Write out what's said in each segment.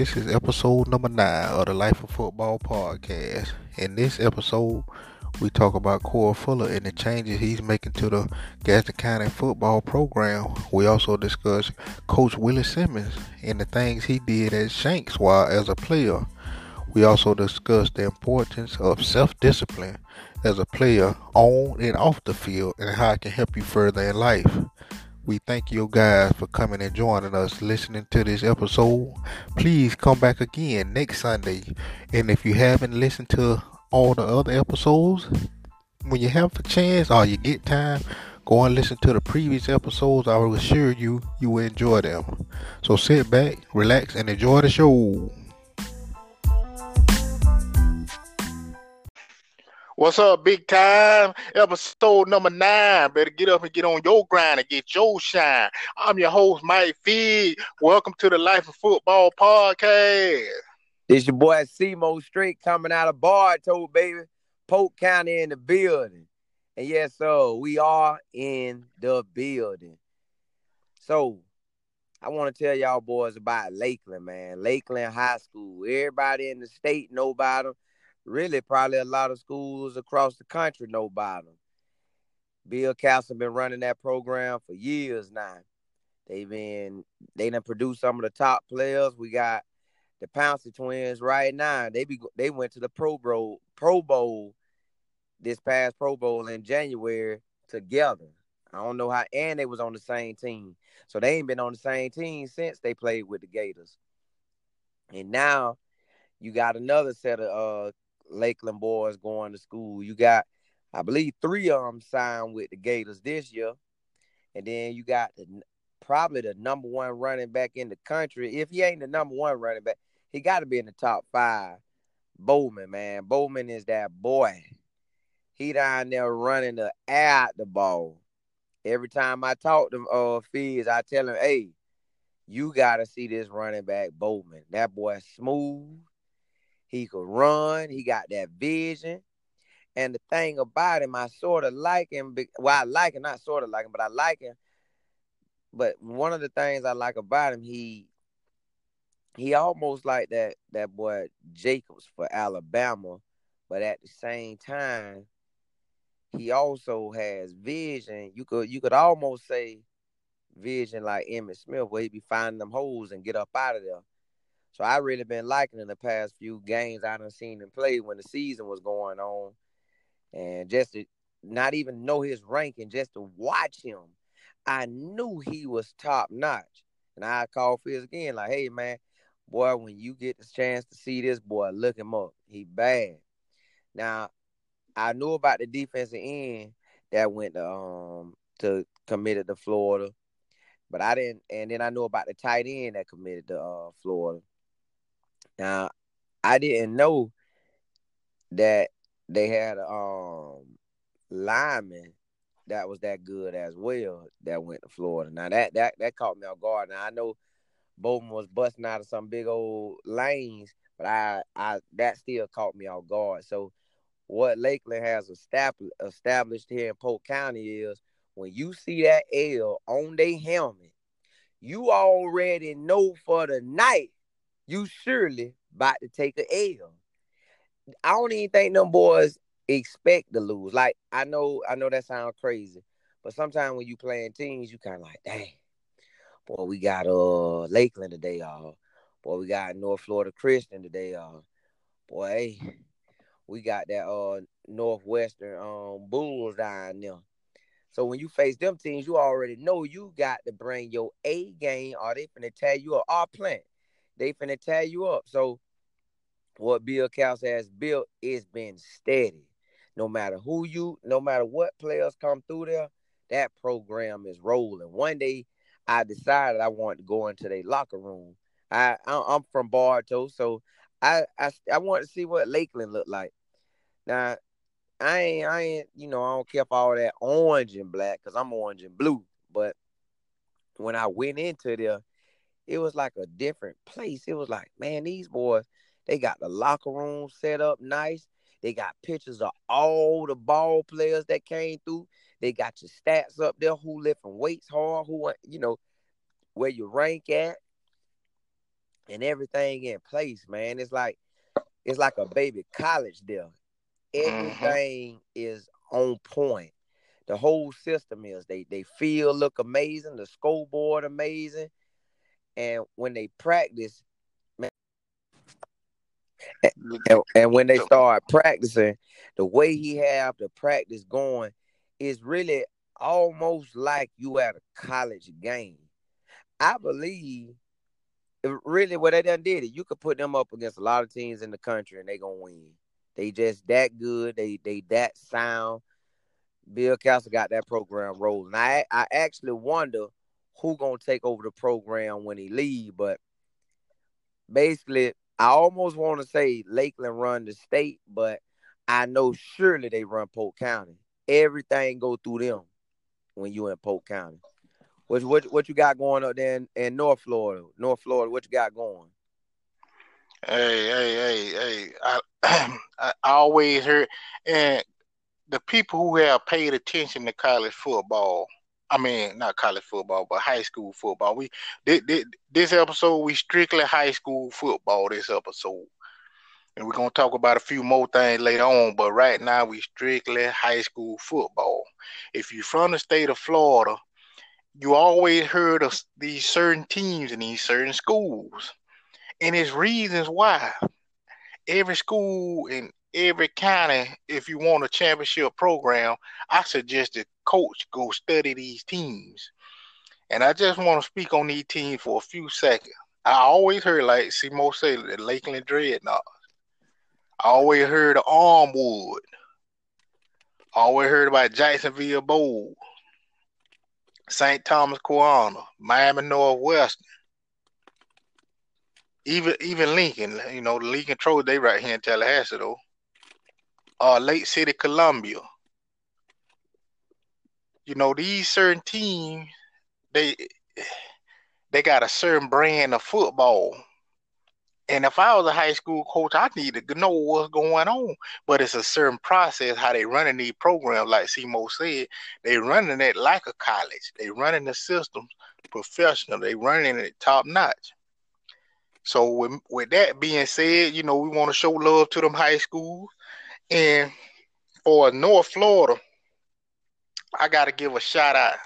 This is episode number nine of the Life of Football podcast. In this episode, we talk about Cole Fuller and the changes he's making to the Gadsden County football program. We also discuss Coach Willie Simmons and the things he did at Shanks while as a player. We also discuss the importance of self-discipline as a player on and off the field and how it can help you further in life. We thank you guys for coming and joining us listening to this episode. Please come back again next Sunday. And if you haven't listened to all the other episodes, when you have a chance or you get time, go and listen to the previous episodes. I will assure you you will enjoy them. So sit back, relax, and enjoy the show. What's up, big time? Episode number nine. Better get up and get on your grind and get your shine. I'm your host, Mike Feed. Welcome to the Life of Football podcast. It's your boy Simo Straight coming out of Bartow, baby. Polk County in the building. And yes, so we are in the building. So I want to tell y'all boys about Lakeland, man. Lakeland High School. Everybody in the state know about them really probably a lot of schools across the country know about them. Bill Castle been running that program for years now. They've been they done produced some of the top players. We got the Pouncey twins right now. They be they went to the Pro Bowl Pro Bowl this past Pro Bowl in January together. I don't know how, and they was on the same team. So they ain't been on the same team since they played with the Gators. And now you got another set of uh, Lakeland boys going to school. You got, I believe, three of them signed with the Gators this year, and then you got the, probably the number one running back in the country. If he ain't the number one running back, he got to be in the top five. Bowman, man, Bowman is that boy. He down there running the out the ball. Every time I talk to uh Fizz, I tell him, "Hey, you gotta see this running back Bowman. That boy smooth. He could run. He got that vision. And the thing about him, I sort of like him. Well, I like him, not sort of like him, but I like him. But one of the things I like about him, he he almost like that that boy Jacobs for Alabama, but at the same time, he also has vision. You could you could almost say vision like Emmitt Smith, where he'd be finding them holes and get up out of there. So I really been liking in the past few games I done seen him play when the season was going on. And just to not even know his ranking, just to watch him, I knew he was top notch. And I called Fizz again, like, hey man, boy, when you get the chance to see this boy, look him up. He bad. Now, I knew about the defensive end that went to um to committed to Florida. But I didn't and then I knew about the tight end that committed to uh, Florida. Now, I didn't know that they had a um lineman that was that good as well that went to Florida. Now that that that caught me off guard. Now I know Bowman was busting out of some big old lanes, but I I that still caught me off guard. So what Lakeland has established established here in Polk County is when you see that L on their helmet, you already know for the night you surely about to take a L. I don't even think them boys expect to lose. Like I know, I know that sounds crazy, but sometimes when you playing teams, you kind of like, dang, boy, we got uh Lakeland today, y'all. Boy, we got North Florida Christian today, y'all. Boy, hey, we got that uh Northwestern um Bulls down there. So when you face them teams, you already know you got to bring your A game, or they finna tell you. Our plant, they finna tie you up. So what Bill Cass has built is been steady. No matter who you, no matter what players come through there, that program is rolling. One day, I decided I wanted to go into their locker room. I I'm from Bartow, so I I I wanted to see what Lakeland looked like. Now, I ain't I ain't you know I don't care for all that orange and black because I'm orange and blue. But when I went into there, it was like a different place. It was like, man, these boys, they got the locker room set up nice. They got pictures of all the ball players that came through. They got your stats up there, who lifting weights hard, who you know, where you rank at. and everything in place, man. It's like it's like a baby college there. Mm-hmm. Everything mm-hmm. is on point. The whole system is. They they feel look amazing. The scoreboard amazing, and when they practice, man, and, and when they start practicing, the way he have the practice going is really almost like you at a college game. I believe uh, really what they done did it. You could put them up against a lot of teams in the country and they gonna win. They just that good. They they that sound. Bill Castle got that program rolling. I I actually wonder who gonna take over the program when he leave, but basically I almost want to say Lakeland run the state, but I know surely they run Polk County. Everything go through them when you in Polk County. What what what you got going up there in, in North Florida? North Florida, what you got going? Hey, hey, hey, hey! I I always heard, and the people who have paid attention to college football. I mean, not college football, but high school football. We this, this episode we strictly high school football. This episode, and we're gonna talk about a few more things later on. But right now we strictly high school football. If you're from the state of Florida you always heard of these certain teams in these certain schools. And it's reasons why. Every school in every county, if you want a championship program, I suggest the coach go study these teams. And I just want to speak on these teams for a few seconds. I always heard, like Simo say, the Lakeland Dreadnoughts. I always heard of Armwood. I always heard about Jacksonville Bolles. St. Thomas Aquinas, Miami Northwestern, even even Lincoln, you know, the Lincoln Trojans, they right here in Tallahassee though. Uh Lake City, Columbia. You know, these certain teams, they they got a certain brand of football and if I was a high school coach, I need to know what's going on. But it's a certain process how they running these programs, like Simo said. They running it like a college. They running the systems professional. They running it top notch. So with, with that being said, you know, we want to show love to them high schools. And for North Florida, I gotta give a shout out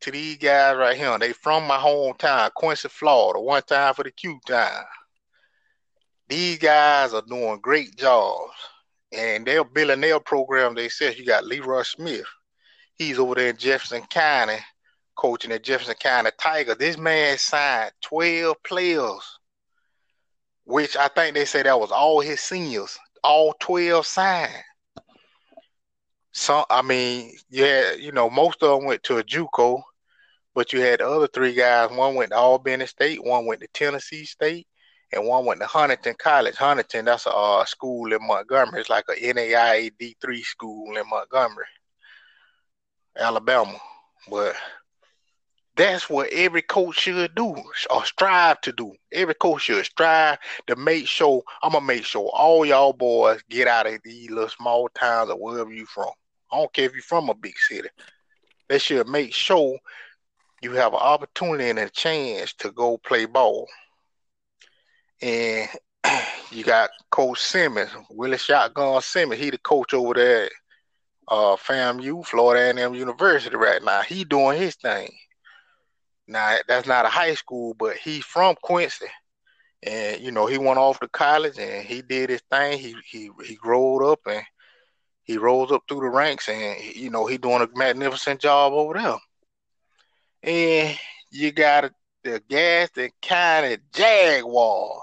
to these guys right here. They from my hometown, Quincy, Florida. One time for the Q time. These guys are doing great jobs, and they're building their program. They said you got Leroy Smith. He's over there in Jefferson County, coaching the Jefferson County Tiger. This man signed 12 players, which I think they said that was all his seniors. All 12 signed. So I mean, yeah, you know, most of them went to a JUCO, but you had the other three guys. One went to Albany State, one went to Tennessee State, and one went to Huntingdon College. Huntingdon, that's a uh, school in Montgomery. It's like a NAIA D3 school in Montgomery, Alabama. But that's what every coach should do or strive to do. Every coach should strive to make sure, I'm to make sure all y'all boys get out of these little small towns or wherever you from. I don't care if you're from a big city. They should make sure you have an opportunity and a chance to go play ball and you got Coach Simmons, Willie Shotgun Simmons. He the coach over there at uh, FAMU, Florida A&M University right now. He doing his thing. Now that's not a high school, but he's from Quincy, and you know he went off to college and he did his thing. He he he growed up and he rose up through the ranks, and you know he doing a magnificent job over there. And you got the Gadsden County Jaguar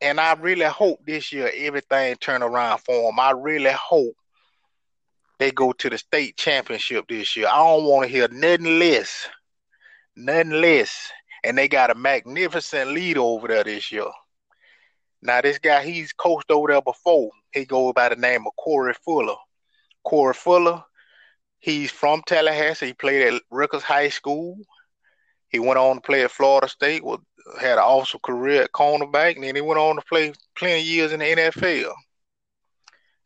and I really hope this year everything turn around for them. I really hope they go to the state championship this year. I don't want to hear nothing less, nothing less. And they got a magnificent lead over there this year. Now this guy, he's coached over there before. He goes by the name of Corey Fuller. Corey Fuller, he's from Tallahassee. He played at Rickards High School. He went on to play at Florida State with had an awesome career at cornerback, and then he went on to play plenty years in the NFL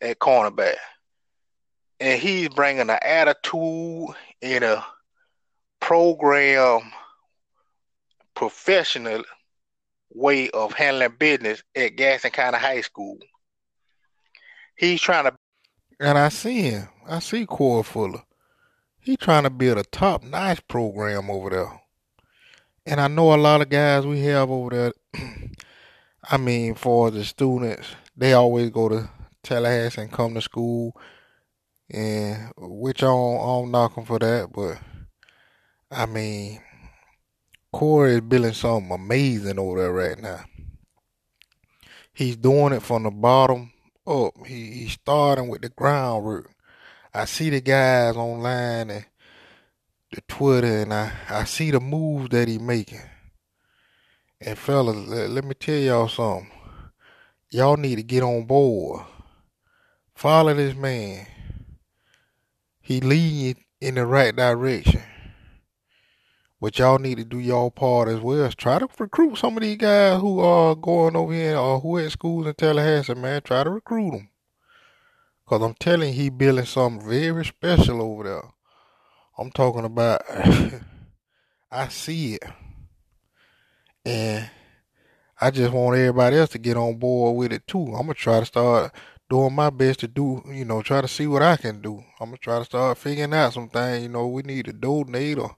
at cornerback. And he's bringing an attitude in a program professional way of handling business at Gadsden County High School. He's trying to And I see him. I see Corey Fuller. He trying to build a top notch program over there. And I know a lot of guys we have over there. I mean, for the students, they always go to Tallahassee and come to school, and which I don't, I don't knock them for that. But I mean, Corey is building something amazing over there right now. He's doing it from the bottom up. He, he's starting with the groundwork. I see the guys online and the Twitter, and I, I see the moves that he making. And fellas, let, let me tell y'all something. Y'all need to get on board. Follow this man. He leading in the right direction. But y'all need to do y'all part as well. Is try to recruit some of these guys who are going over here or who at schools in Tallahassee, man. Try to recruit them. Because I'm telling you, he building something very special over there. I'm talking about, I see it. And I just want everybody else to get on board with it too. I'm to try to start doing my best to do, you know, try to see what I can do. I'm to try to start figuring out some things, you know, we need to donate or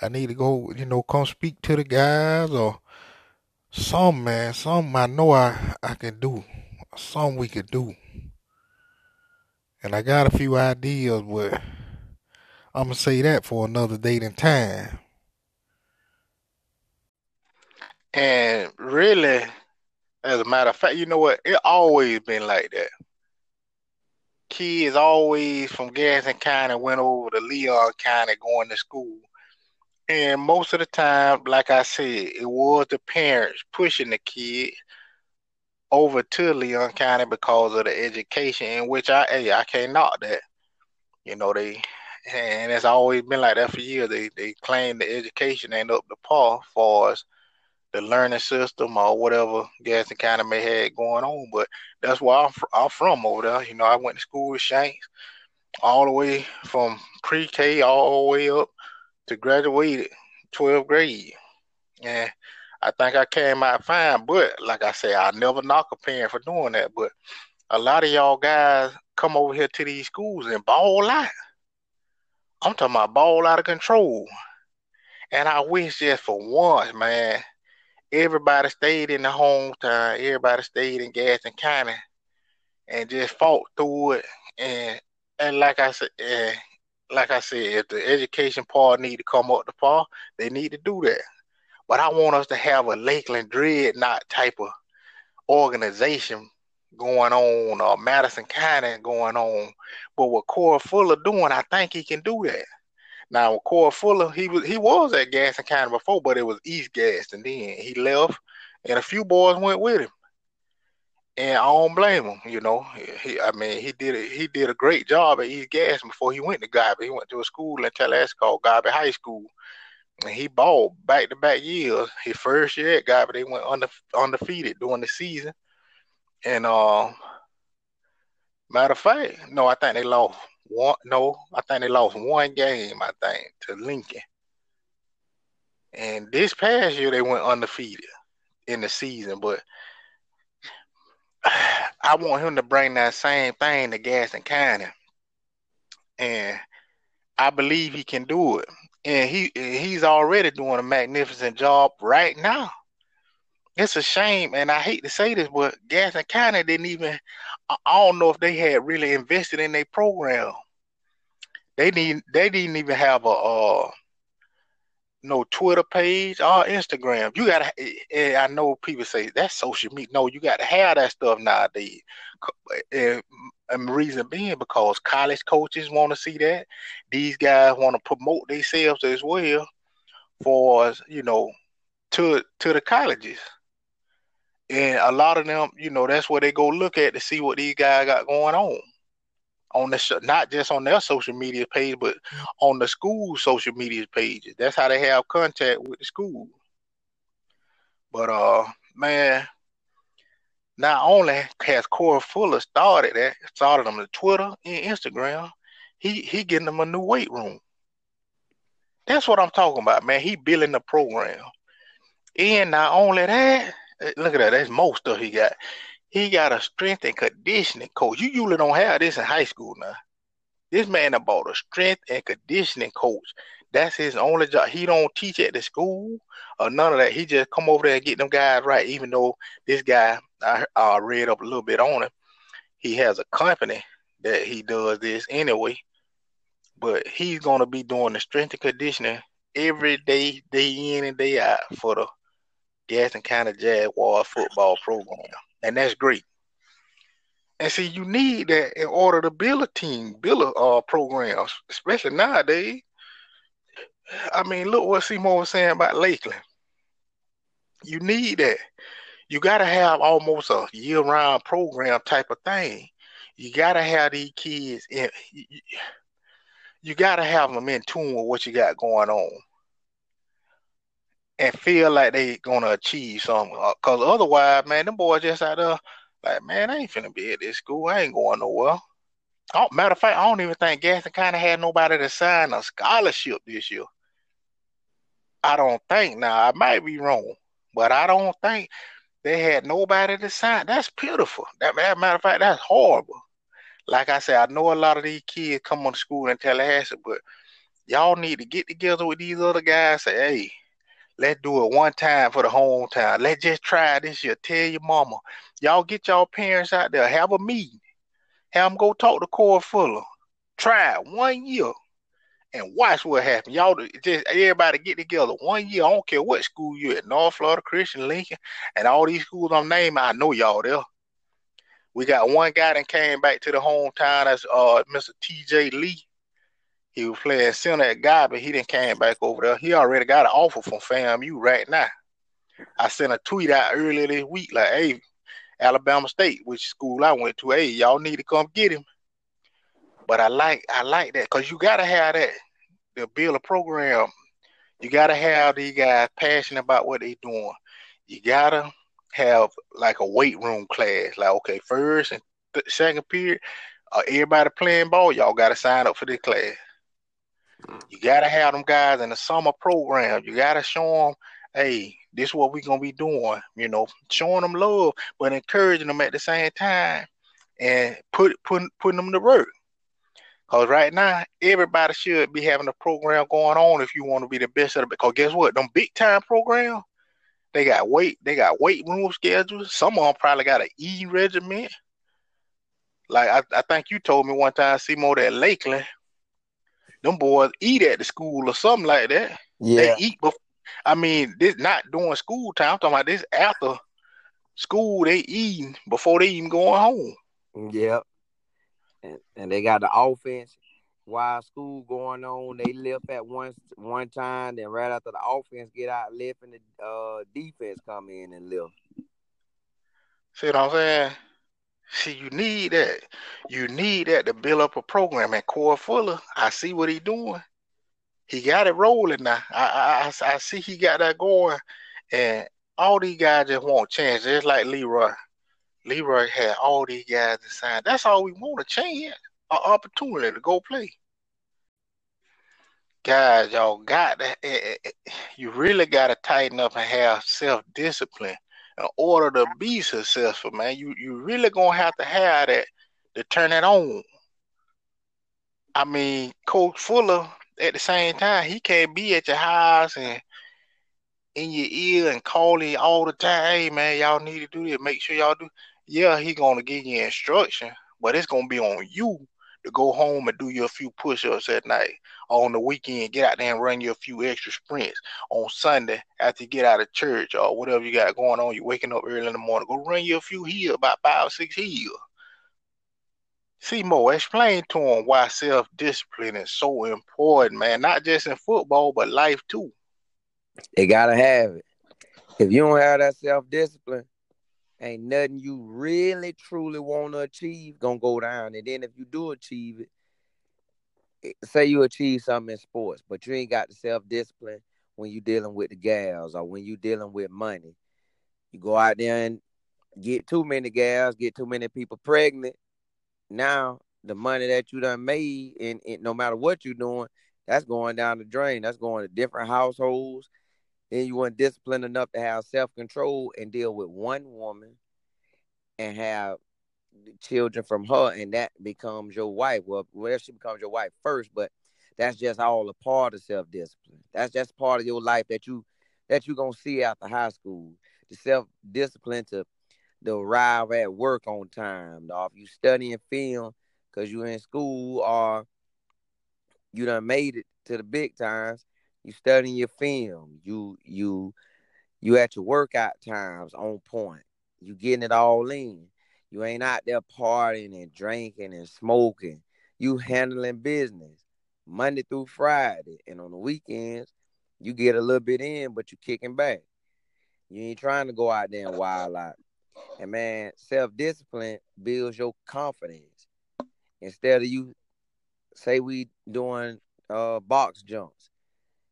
I need to go, you know, come speak to the guys or some man, some I know I, I can do. Some we could do. And I got a few ideas, but I'm gonna say that for another date and time. And really, as a matter of fact, you know what? It always been like that. Kids always from Gadsden County went over to Leon County going to school. And most of the time, like I said, it was the parents pushing the kid over to Leon County because of the education, in which I hey, I can't knock that. You know, they and it's always been like that for years. They they claim the education ain't up to par for us the learning system or whatever Gadsden County may have going on. But that's where I'm, I'm from over there. You know, I went to school with Shanks all the way from pre-K all the way up to graduated 12th grade. And I think I came out fine. But like I say, I never knock a parent for doing that. But a lot of y'all guys come over here to these schools and ball out. I'm talking about ball out of control. And I wish just for once, man, everybody stayed in the hometown, everybody stayed in Gadsden County and just fought through it. And and like I said, like I said, if the education part need to come up to par, they need to do that. But I want us to have a Lakeland Dreadnought type of organization going on, or Madison County going on. But what Corey Fuller doing, I think he can do that. Now with Corey Fuller, he was he was at Gadsden County before, but it was East Gadsden. Then he left, and a few boys went with him. And I don't blame him. You know, he, I mean, he did a, he did a great job at East Gadsden before he went to Godby. He went to a school in Tallahassee called Godby High School, and he balled back to back years. His first year at Godby, they went under, undefeated during the season. And uh, matter of fact, no, I think they lost one. No, I think they lost one game. I think to Lincoln. And this past year they went undefeated in the season, but I want him to bring that same thing to Gadsden County, and I believe he can do it. And he he's already doing a magnificent job right now. It's a shame, and I hate to say this, but Gadsden County didn't even. I don't know if they had really invested in their program. They need they didn't even have a uh, no Twitter page or Instagram. You gotta. Eh, eh, I know people say that's social media. No, you got to have that stuff nowadays. Eh, and, and reason being because college coaches want to see that. These guys want to promote themselves as well, for you know, to to the colleges. And a lot of them, you know, that's where they go look at to see what these guys got going on on the not just on their social media page, but on the school social media pages. That's how they have contact with the school. But uh, man, not only has Corey Fuller started that, started them on Twitter and Instagram, he he getting them a new weight room. That's what I'm talking about, man. He building the program. And not only that, Eh, look at that. That's most stuff he got. He got a strength and conditioning coach. You usually don't have this in high school now. This man about a strength and conditioning coach. That's his only job. He don't teach at the school or none of that. He just come over there and get them guys right. Even though this guy, I, I read up a little bit on him, he has a company that he does this anyway. But he's gonna be doing the strength and conditioning every day, day in and day out for the Gadsden County Jaguar football program, and that's great. And see, you need that in order to build a team, build a uh, programs, especially nowadays. I mean, look what Seymour was saying about Lakeland. You need that. You got to have almost a year-round program type of thing. You got to have these kids in. You got to have them in tune with what you got going on and feel like they gonna achieve something. Uh, Cause otherwise, man, them boys just out there like, man, I ain't finna be at this school. I ain't going nowhere. Oh, matter of fact, I don't even think Gadsden kind of had nobody to sign a scholarship this year. I don't think. Now I might be wrong, but I don't think they had nobody to sign. That's pitiful. That matter of fact, that's horrible. Like I said, I know a lot of these kids come on school in Tallahassee, but y'all need to get together with these other guys. Say, hey, Let's do it one time for the hometown. Let's just try this year. Tell your mama. Y'all get y'all parents out there. Have a meeting. Have them go talk to Corey Fuller. Try it one year and watch what happens. Y'all just everybody get together one year. I don't care what school you're at, North Florida, Christian, Lincoln, and all these schools I'm naming. I know y'all there. We got one guy that came back to the hometown. That's uh Mr. T.J. Lee. He was playing center at guy, but he didn't came back over there. He already got an offer from FAMU right now. I sent a tweet out earlier this week like, hey, Alabama State, which school I went to, hey, y'all need to come get him. But I like I like that because you gotta have that to build a program. You gotta have these guys passionate about what they're doing. You gotta have like a weight room class. Like okay, first and th- second period, uh, everybody playing ball. Y'all gotta sign up for this class. You gotta have them guys in the summer program. You gotta show them, hey, this is what we're gonna be doing. You know, showing them love, but encouraging them at the same time, and put putting putting them to work. Cause right now, everybody should be having a program going on if you want to be the best of it. Because guess what? Them big time programs, they got weight, they got weight room schedules. Some of them probably got an E regiment. Like I, I think you told me one time, Seymour, that Lakeland them boys eat at the school or something like that. Yeah. They eat before. I mean, this not during school time. I'm talking about this after school. They eating before they even going home. Yep. And, and they got the offense while school going on. They lift at one one time. Then right after the offense get out, lift and the uh, defense come in and lift. See what I'm saying? See, you need that. You need that to build up a program. And Corey Fuller, I see what he doing. He got it rolling now. I, I I see he got that going, and all these guys just want change. just like Leroy. Leroy had all these guys to sign. That's all we want—a chance, an opportunity to go play. Guys, y'all got that. Eh, eh, eh, you really got to tighten up and have self discipline in order to be successful, man, you you really gonna have to have that to turn it on. I mean, Coach Fuller at the same time, he can't be at your house and in your ear and calling all the time. Hey man, y'all need to do this. Make sure y'all do. Yeah, he gonna give you instruction, but it's gonna be on you to go home and do your few push-ups at night. On the weekend, get out there and run you a few extra sprints. On Sunday, after you get out of church or whatever you got going on, you're waking up early in the morning, go run you a few hills, about five or six hills. See more. Explain to them why self-discipline is so important, man. Not just in football, but life too. They gotta have it. If you don't have that self-discipline, ain't nothing you really truly want to achieve gonna go down. And then if you do achieve it, Eh, say you achieve something in sports, but you ain't got the self discipline when you dealing with the gals or when you dealing with money. You go out there and get too many gals, get too many people pregnant. Now the money that you done made, and, and no matter what you're doing, that's going down the drain. That's going to different households, Then you weren't disciplined enough to have self control and deal with one woman and have children from her, and that becomes your wife. Well, where she becomes your wife first, but that's just all a part of self discipline. That's just part of your life that you that you gonna see after high school. The self discipline to to arrive at work on time. Or if you studying film because you in school or you done made it to the big times, you studying your film. You you you at your workout times on point. You getting it all in. You ain't out there partying and drinking and smoking. You handling business Monday through Friday. And on the weekends, you get a little bit in, but you kicking back. You ain't trying to go out there and wild out. And man, self-discipline builds your confidence. Instead of you say we doing uh box jumps,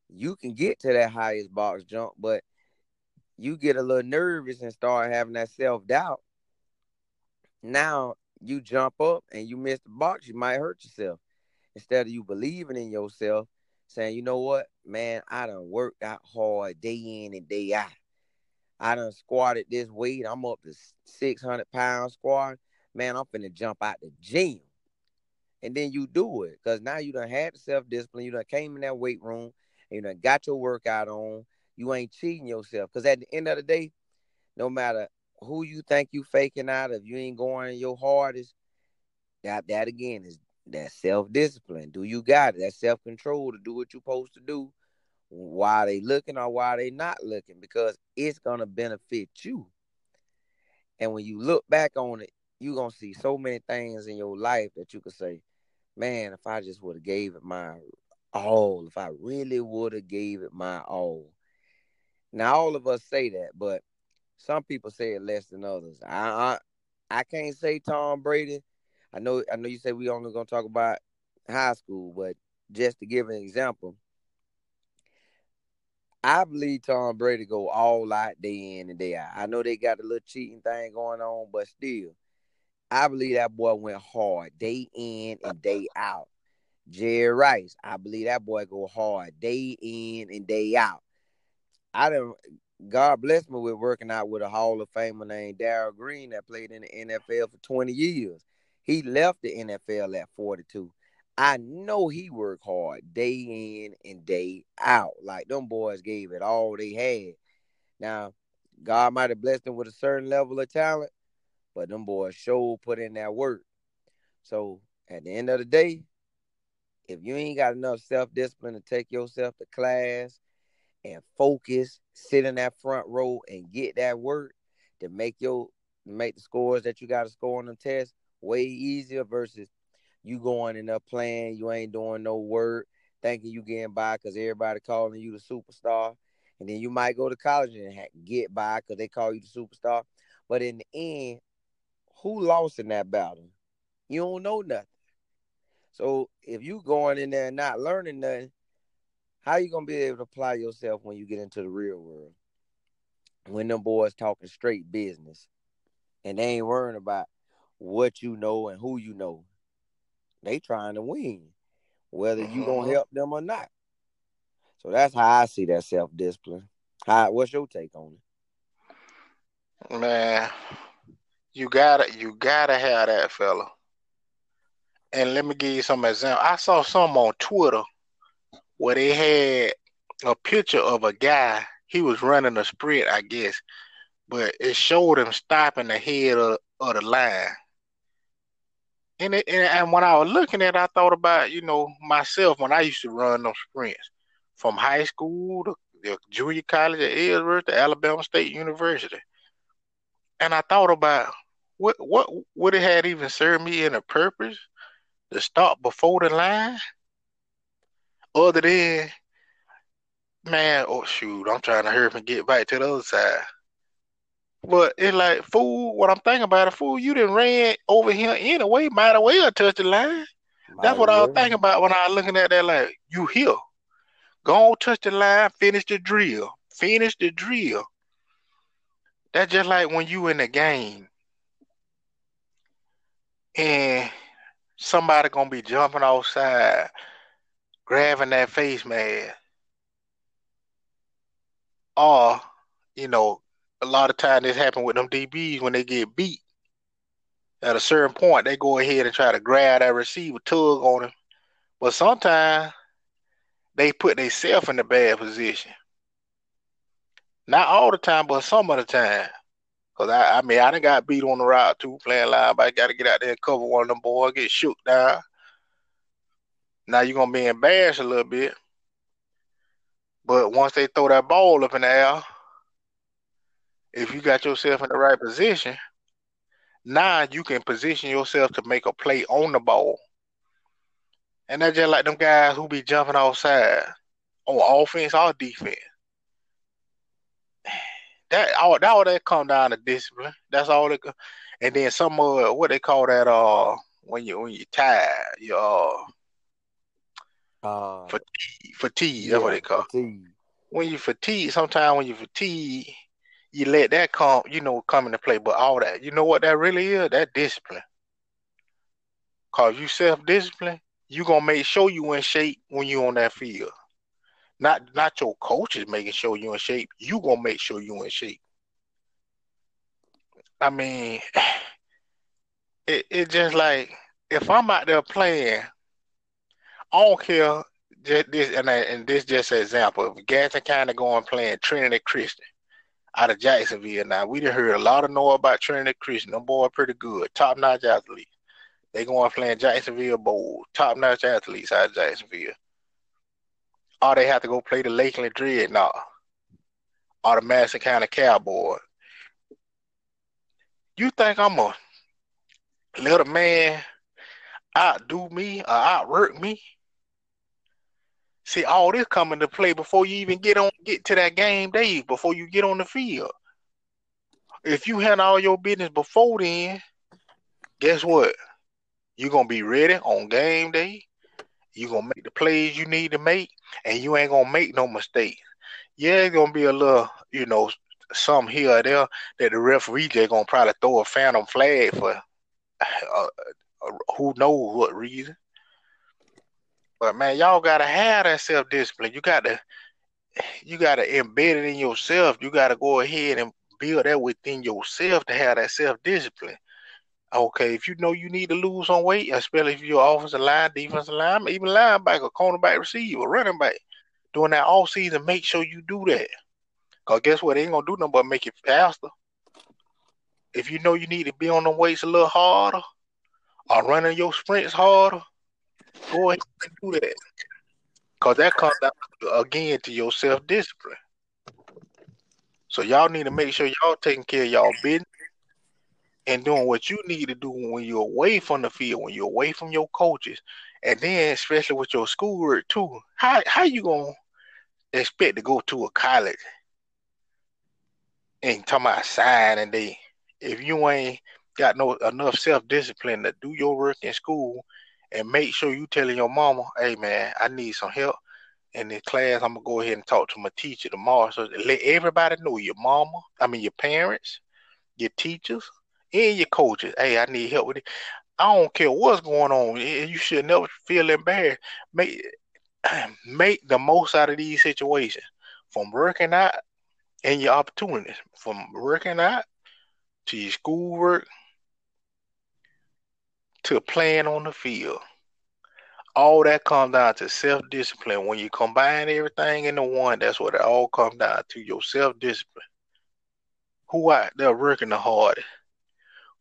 you can get to that highest box jump, but you get a little nervous and start having that self-doubt. Now you jump up and you miss the box, you might hurt yourself. Instead of you believing in yourself, saying, you know what, man, I done worked out hard day in and day out. I done squatted this weight. I'm up to 600 pounds squat. Man, I'm finna jump out the gym. And then you do it because now you done had the self discipline. You done came in that weight room and you done got your workout on. You ain't cheating yourself because at the end of the day, no matter who you think you faking out, if you ain't going your hardest, that that again is that self discipline. Do you got it? That self control to do what you're supposed to do while they looking or while they not looking because it's gonna benefit you. And when you look back on it, you're gonna see so many things in your life that you could say, Man, if I just would have gave it my all, if I really would have gave it my all. Now all of us say that, but some people say it less than others. I I, I can't say Tom Brady. I know I know you say we only gonna talk about high school, but just to give an example, I believe Tom Brady go all out day in and day out. I know they got a little cheating thing going on, but still, I believe that boy went hard day in and day out. Jerry Rice, I believe that boy go hard day in and day out. I don't. God blessed me with working out with a Hall of Famer named Darrell Green that played in the NFL for 20 years. He left the NFL at 42. I know he worked hard day in and day out. Like them boys gave it all they had. Now, God might have blessed them with a certain level of talent, but them boys sure put in that work. So at the end of the day, if you ain't got enough self-discipline to take yourself to class and focus, sit in that front row and get that work to make your make the scores that you got to score on the test way easier versus you going in there playing, you ain't doing no work, thinking you getting by because everybody calling you the superstar. And then you might go to college and get by because they call you the superstar. But in the end, who lost in that battle? You don't know nothing. So if you going in there and not learning nothing, how you gonna be able to apply yourself when you get into the real world? When them boys talking straight business and they ain't worrying about what you know and who you know. They trying to win, whether you gonna Mhm. help them or not. So that's how I see that self discipline. How? What's your take on it? Man, you gotta you gotta have that fella. And let me give you some example. I saw some on Twitter where they had a picture of a guy. He was running a sprint, I guess, but it showed him stopping ahead of, of the line. And, it, and and when I was looking at, it, I thought about you know myself when I used to run those sprints from high school to the junior college at Ellsworth to Alabama State University, and I thought about what what would it had even served me in a purpose to stop before the line, other than man, oh shoot, I'm trying to hurry up and get back to the other side. But it's like, fool, what I'm thinking about it, fool, you didn't ran over here anyway, might as well touch the line. That's what I was thinking about when I was looking at that. Like, you here. Go on, touch the line, finish the drill. Finish the drill. That's just like when you in the game and somebody gonna be jumping outside, grabbing that face mask. or you know, a lot of time this happen with them DBs when they get beat. At a certain point, they go ahead and try to grab that receiver, tug on him. But sometimes they put themselves in a bad position. Not all the time, but some of the time. Cause I, I mean, I done got beat on the route too, playing live. I got to get out there and cover one of them boys, get shook down. Now you're gonna be embarrassed a little bit, but once they throw that ball up in the air, if you got yourself in the right position, now you can position yourself to make a play on the ball. And that's just like them guys who be jumping outside on offense or defense that all that all that come down to discipline. That's all it. And then some uh what they call that uh when you when you tired, you uh, uh fatigue. Fatigue. Yeah, that's what they call. Fatigue. When you fatigue, sometimes when you fatigue, you let that come, you know, come into play. But all that, you know what that really is? That discipline. Cause you self discipline, you gonna make sure you in shape when you on that field. Not not your coaches making sure you in shape. You gonna make sure you in shape. I mean, it it just like if I'm out there playing, I don't care. Just this and, and this just an example. If Gadsden of going playing Trinity Christian out of Jacksonville now, we done heard a lot of noise about Trinity Christian. Them boy pretty good, top notch athletes. They going playing Jacksonville Bolles, top notch athletes out of Jacksonville or they have to go play the Lakeland Dreadnought or the Madison County Cowboy. You think I'm a little man outdo me or outwork me? See, all this come into play before you even get on get to that game day, before you get on the field. If you had all your business before then, guess what? You're gonna be ready on game day. You're gonna make the plays you need to make, and you ain't gonna make no mistakes. Yeah, it's gonna be a little, you know, some here or there that the referee just gonna probably throw a phantom flag for uh, who knows what reason. But man, y'all gotta have that self discipline. You gotta, you gotta embed it in yourself. You gotta go ahead and build that within yourself to have that self discipline. Okay, if you know you need to lose some weight, especially if you're offensive line, defensive line, even linebacker, cornerback, receiver, running back, during that all season, make sure you do that. Cause guess what? They ain't gonna do nothing but make it faster. If you know you need to be on the weights a little harder or running your sprints harder, go ahead and do that. Cause that comes down again to your self discipline. So y'all need to make sure y'all taking care of y'all business and doing what you need to do when you're away from the field, when you're away from your coaches, and then especially with your schoolwork too. How how you gonna expect to go to a college and talking about signing day if you ain't got no enough self discipline to do your work in school and make sure you telling your mama, hey man, I need some help in this class. I'm gonna go ahead and talk to my teacher tomorrow. So let everybody know your mama, I mean your parents, your teachers, and your coaches. Hey, I need help with it. I don't care what's going on. You should never feel embarrassed. Make make the most out of these situations. From working out and your opportunities. From working out to your schoolwork to playing on the field. All that comes down to self discipline. When you combine everything into one, that's what it all comes down to your self discipline. Who out there working the hardest?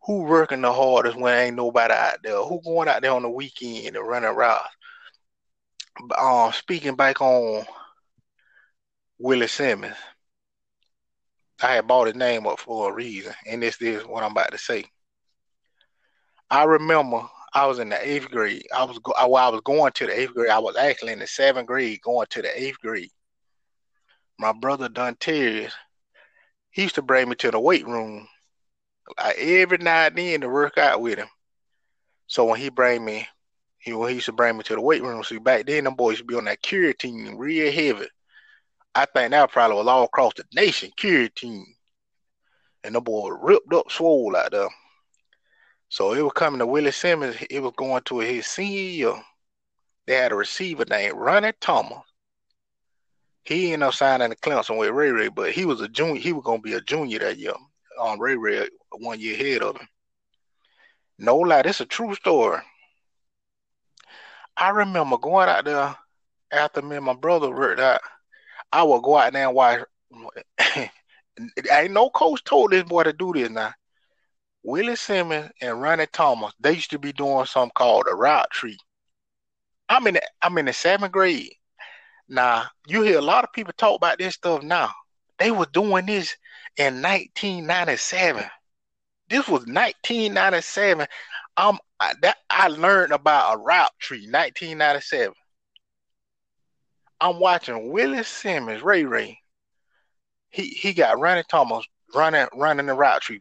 who working the hardest when ain't nobody out there? Who going out there on the weekend and running around? Um, speaking back on Willie Simmons, I had bought his name up for a reason, and this is what I'm about to say. I remember I was in the eighth grade. I was go- while I was going to the eighth grade. I was actually in the seventh grade, going to the eighth grade. My brother Terry, he used to bring me to the weight room like every now and then to work out with him. So when he bring me, he he used to bring me to the weight room. See back then them boys to be on that creatine real heavy. I think that probably was all across the nation, creatine. And the boy ripped up swole out there. So it was coming to Willie Simmons, it was going to his senior year. They had a receiver named Ronnie Thomas. He ended up signing the Clemson with Ray Ray, but he was a junior. He was gonna be a junior that year. Um, Ray Ray one year ahead of him. No lie, this a true story. I remember going out there after me and my brother worked out. I would go out there and watch. ain't no coach told this boy to do this now. Willie Simmons and Ronnie Thomas, they used to be doing something called a route tree. I'm in the, I'm in the seventh grade. Now you hear a lot of people talk about this stuff now. They were doing this in 1997. This was 1997. Um, that I learned about a route tree, 1997. I'm watching Willie Simmons, Ray Ray. He he got Ronnie Thomas running running the route tree,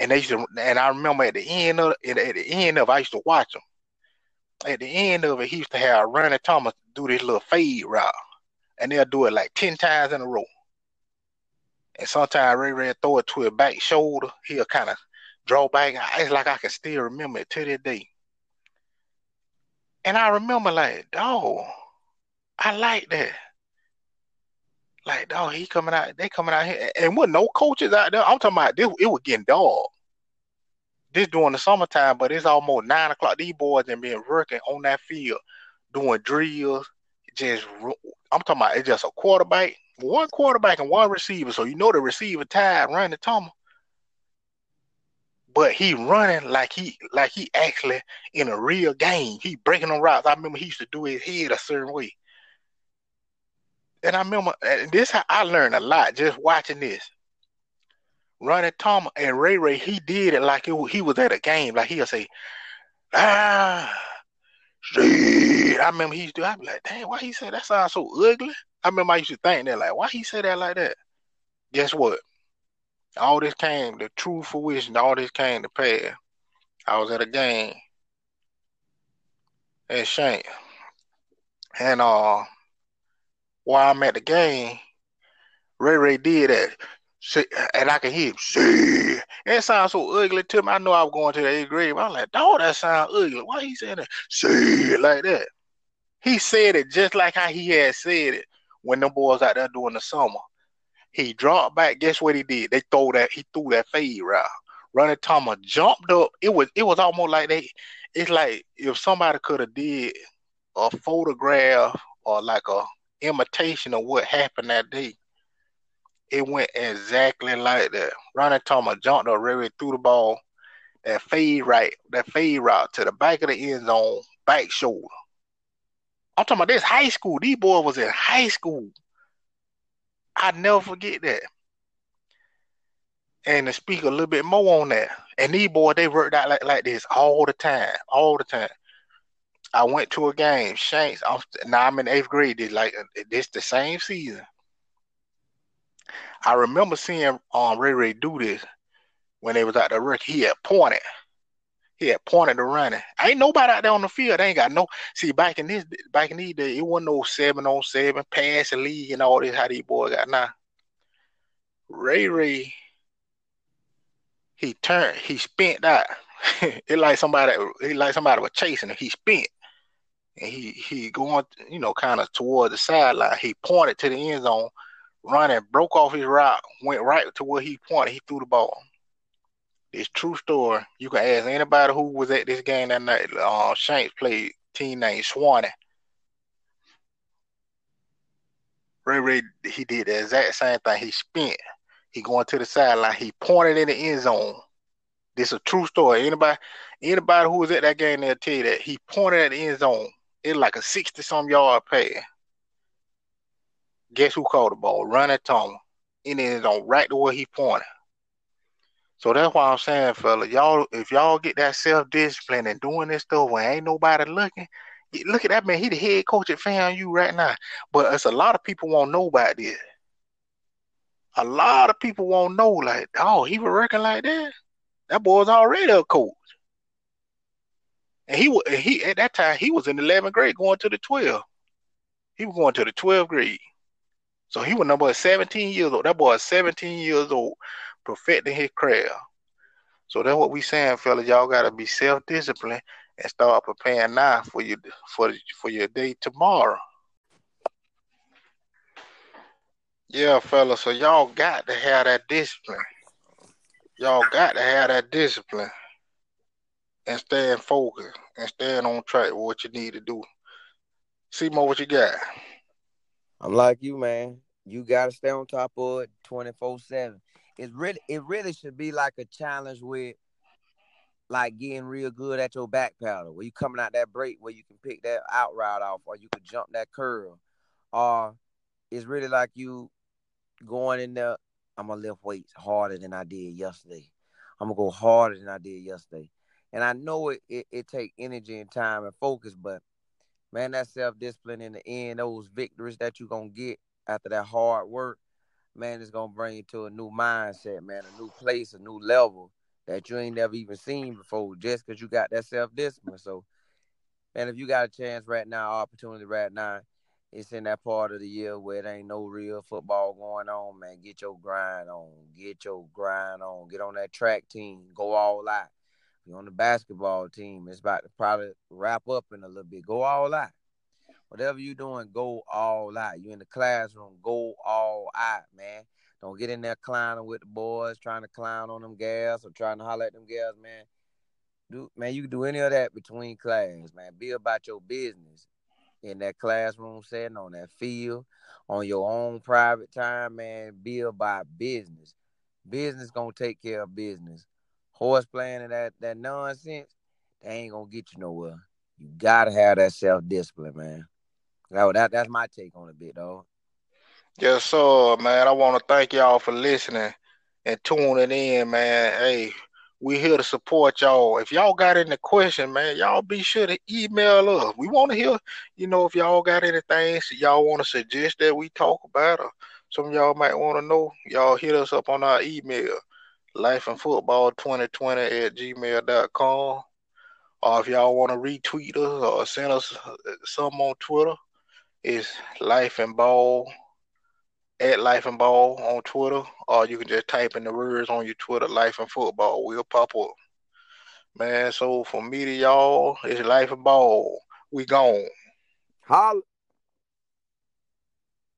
and they used to, and I remember at the end of at the end of I used to watch them. At the end of it, he used to have Ronnie Thomas do this little fade route, and they'll do it like ten times in a row. And sometimes Ray Ray throw it to his back shoulder. He'll kind of draw back. It's like I can still remember it to this day. And I remember like, dog, I like that. Like, dog, he coming out, they coming out here. And with no coaches out there, I'm talking about this, it was getting dog. This during the summertime, but it's almost nine o'clock. These boys have been working on that field, doing drills. Just, I'm talking about it's just a quarterback, one quarterback and one receiver. So you know the receiver tied Ronnie Thomas but he running like he like he actually in a real game. He breaking them routes. I remember he used to do his head a certain way. And I remember and this I learned a lot just watching this. Ronnie Thomas and Ray Ray, he did it like it, he was at a game. Like he'll say, ah, see. I remember he used to. I'd be like, damn, why he say that sounds so ugly? I remember I used to think that, like, why he say that like that? Guess what? all this came, the true fruition, all this came to pass. I was at a game at Shank. And uh while I'm at the game, Ray Ray did that. And I can hear him, see. It sounds so ugly to me. I know I was going to the eighth grade. I'm like, dog, that sounds ugly. Why he saying that? See like that. He said it just like how he had said it when them boys out there doing the summer. He dropped back. Guess what he did? They throw that. He threw that fade route. Ronnie Thomas jumped up. It was it was almost like they. It's like if somebody could have did a photograph or like a imitation of what happened that day. It went exactly like that. Ronnie Thomas jumped up, really threw the ball. That fade right, that fade route to the back of the end zone, back shoulder. I'm talking about this high school. These boys was in high school. I never forget that. And to speak a little bit more on that, and these boys they worked out like, like this all the time, all the time. I went to a game, Shanks. I'm, now I'm in eighth grade. This like this the same season. I remember seeing um Ray Ray do this when they was out the rookie. He had pointed. He had pointed to running. Ain't nobody out there on the field. They ain't got no. See, back in this, back in these days, it wasn't no seven on seven passing league and all this. How these boys got now. Ray Ray, he turned, he spent that. it like somebody, it like somebody was chasing him. He spent, and he he going, you know, kind of toward the sideline. He pointed to the end zone, running, broke off his route, went right to where he pointed. He threw the ball. This true story. You can ask anybody who was at this game that night. Uh, Shanks played team named Suwannee. Ray Ray, he did the exact same thing. He spent. He going to the sideline. He pointed in the end zone. This is a true story. Anybody, anybody who was at that game, they'll tell you that he pointed at the end zone. It's like a sixty some yard pass. Guess who called the ball? Ronnie Thomas. And the end zone, right to where he pointed. So that's why I'm saying, fella, y'all, if y'all get that self discipline and doing this stuff when ain't nobody looking, look at that man. He the head coach at FAMU right now. But it's a lot of people won't know about this. A lot of people won't know, like, oh, he was working like that. That boy's already a coach. And he was he at that time he was in the 11th grade going to the 12th. He was going to the 12th grade. So he was number 17 years old. That boy is 17 years old perfecting his craft. So that's what we saying, fellas. Y'all gotta be self-disciplined and start preparing now for your for for your day tomorrow. Yeah, fellas. So y'all got to have that discipline. Y'all got to have that discipline and stand focused and stand on track with what you need to do. See more what you got. I'm like you, man. You gotta stay on top of it 24-7. It really it really should be like a challenge with like getting real good at your back paddle, where you coming out that break where you can pick that out route off or you can jump that curl. Or it's really like you going in there, I'm gonna lift weights harder than I did yesterday. I'm gonna go harder than I did yesterday. And I know it it, it take energy and time and focus, but man, that self discipline in the end, those victories that you're gonna get after that hard work, man, it's gonna bring you to a new mindset, man, a new place, a new level that you ain't never even seen before, just because you got that self discipline. So, man, if you got a chance right now, opportunity right now, it's in that part of the year where there ain't no real football going on, man. Get your grind on. Get your grind on. Get on that track team. Go all out. You're on the basketball team. It's about to probably wrap up in a little bit. Go all out. Whatever you're doing, go all out. You in the classroom, go all out, man. Don't get in there clowning with the boys, trying to clown on them gals or trying to holler at them gals, man. Do man, you can do any of that between class, man. Be about your business in that classroom setting, on that field, on your own private time, man. Be about business. Business gonna take care of business. Horse playing and that that nonsense, they ain't gonna get you nowhere. You gotta have that self discipline, man. That, that that's my take on it, bit though. Yes, sir, man. I want to thank y'all for listening and tuning in, man. Hey, we here to support y'all. If y'all got any question, man, y'all be sure to email us. We want to hear, you know, if y'all got anything y'all want to suggest that we talk about or some y'all might want to know, y'all hit us up on our email, lifeandfootball2020 at gmail.com. Or if y'all want to retweet us or send us uh, some on Twitter, it's life and ball at Life and Ball on Twitter, or you can just type in the words on your Twitter, Life and Football. We'll pop up. Man, so for me to y'all, it's Life and Ball. We gone. Holla.